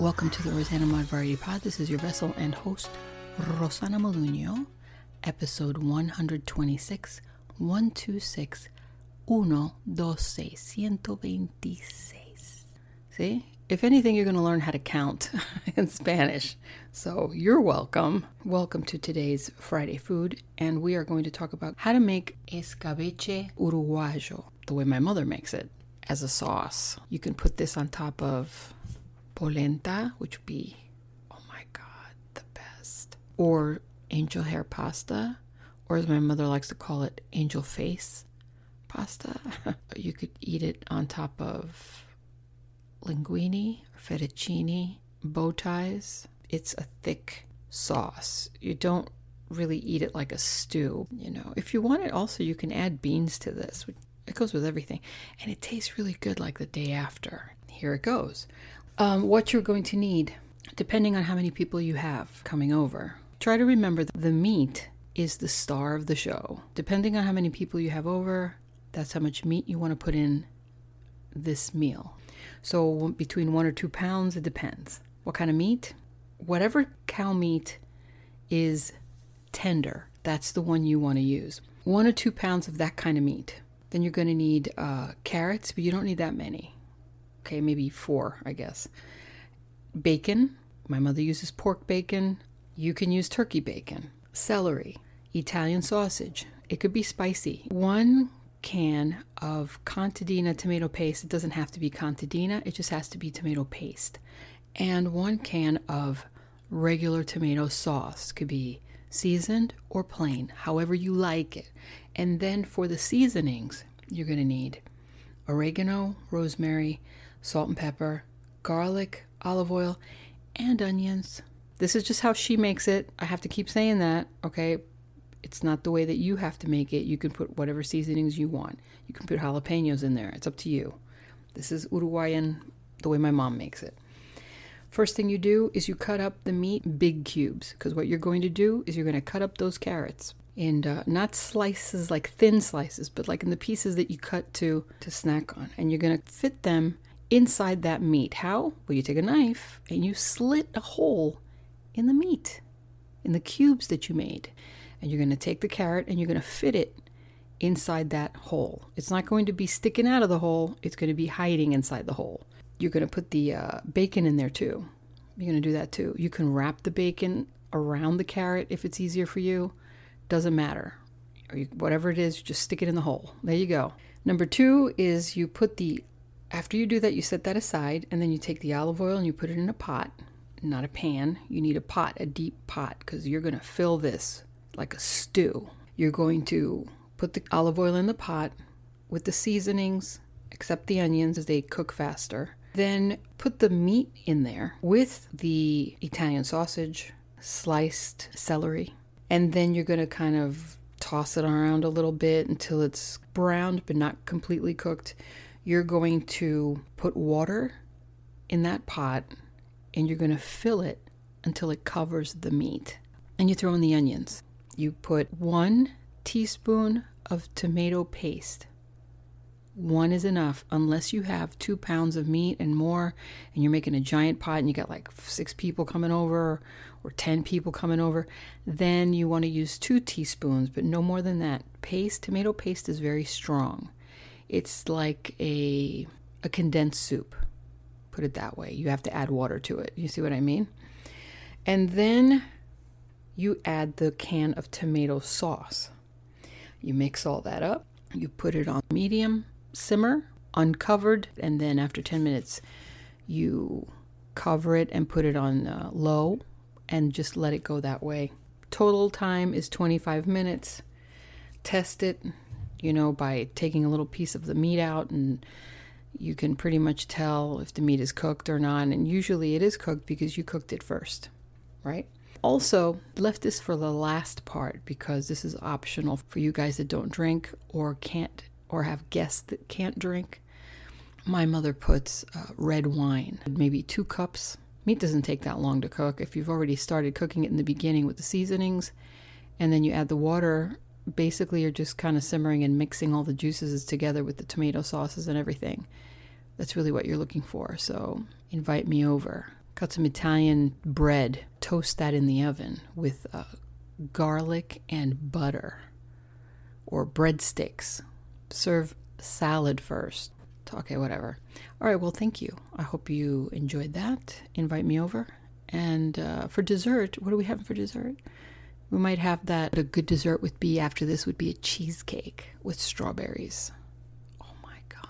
Welcome to the Rosanna Mod Variety Pod. This is your vessel and host, Rosanna Maluno, episode 126, 126, 126, 126. See? If anything, you're going to learn how to count in Spanish. So you're welcome. Welcome to today's Friday food, and we are going to talk about how to make escabeche uruguayo, the way my mother makes it, as a sauce. You can put this on top of polenta, which would be, oh my God, the best. Or angel hair pasta, or as my mother likes to call it, angel face pasta. you could eat it on top of linguine, fettuccine, bow ties. It's a thick sauce. You don't really eat it like a stew, you know. If you want it also you can add beans to this. It goes with everything and it tastes really good like the day after. Here it goes um, what you're going to need, depending on how many people you have coming over. Try to remember that the meat is the star of the show. Depending on how many people you have over, that's how much meat you want to put in this meal. So, between one or two pounds, it depends. What kind of meat? Whatever cow meat is tender, that's the one you want to use. One or two pounds of that kind of meat. Then you're going to need uh, carrots, but you don't need that many okay, maybe four, I guess. Bacon. My mother uses pork bacon. You can use turkey bacon. Celery. Italian sausage. It could be spicy. One can of contadina tomato paste. It doesn't have to be contadina, it just has to be tomato paste. And one can of regular tomato sauce. Could be seasoned or plain, however you like it. And then for the seasonings, you're going to need oregano, rosemary, salt and pepper, garlic, olive oil, and onions. This is just how she makes it. I have to keep saying that, okay? It's not the way that you have to make it. You can put whatever seasonings you want. You can put jalapenos in there. It's up to you. This is Uruguayan, the way my mom makes it. First thing you do is you cut up the meat big cubes because what you're going to do is you're going to cut up those carrots and uh, not slices like thin slices, but like in the pieces that you cut to to snack on, and you're going to fit them inside that meat. How? Well, you take a knife and you slit a hole in the meat, in the cubes that you made. And you're going to take the carrot and you're going to fit it inside that hole. It's not going to be sticking out of the hole, it's going to be hiding inside the hole. You're going to put the uh, bacon in there too. You're going to do that too. You can wrap the bacon around the carrot if it's easier for you. Doesn't matter. Or you, whatever it is, just stick it in the hole. There you go. Number two is you put the after you do that, you set that aside and then you take the olive oil and you put it in a pot, not a pan. You need a pot, a deep pot, because you're going to fill this like a stew. You're going to put the olive oil in the pot with the seasonings, except the onions as they cook faster. Then put the meat in there with the Italian sausage, sliced celery, and then you're going to kind of toss it around a little bit until it's browned but not completely cooked you're going to put water in that pot and you're going to fill it until it covers the meat. And you throw in the onions. You put one teaspoon of tomato paste. One is enough unless you have two pounds of meat and more, and you're making a giant pot and you got like six people coming over or 10 people coming over. Then you want to use two teaspoons, but no more than that. Paste, tomato paste is very strong. It's like a a condensed soup. Put it that way. You have to add water to it. You see what I mean? And then you add the can of tomato sauce. You mix all that up. You put it on medium simmer, uncovered, and then after 10 minutes, you cover it and put it on uh, low and just let it go that way. Total time is 25 minutes. Test it, you know, by taking a little piece of the meat out and you can pretty much tell if the meat is cooked or not. And usually it is cooked because you cooked it first, right? Also, left this for the last part because this is optional for you guys that don't drink or can't or have guests that can't drink. My mother puts uh, red wine, maybe two cups. Meat doesn't take that long to cook. If you've already started cooking it in the beginning with the seasonings and then you add the water, basically you're just kind of simmering and mixing all the juices together with the tomato sauces and everything. That's really what you're looking for. So invite me over. Cut some Italian bread. Toast that in the oven with uh, garlic and butter or breadsticks. Serve salad first. Okay, whatever. All right, well, thank you. I hope you enjoyed that. Invite me over. And uh, for dessert, what are we having for dessert? We might have that. A good dessert with B after this would be a cheesecake with strawberries. Oh my God.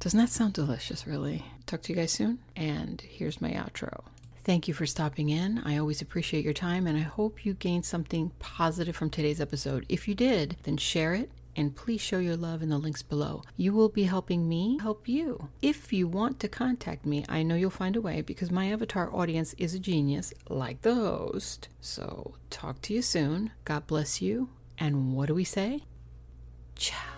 Doesn't that sound delicious, really? Talk to you guys soon. And here's my outro. Thank you for stopping in. I always appreciate your time, and I hope you gained something positive from today's episode. If you did, then share it and please show your love in the links below. You will be helping me help you. If you want to contact me, I know you'll find a way because my avatar audience is a genius, like the host. So, talk to you soon. God bless you. And what do we say? Ciao.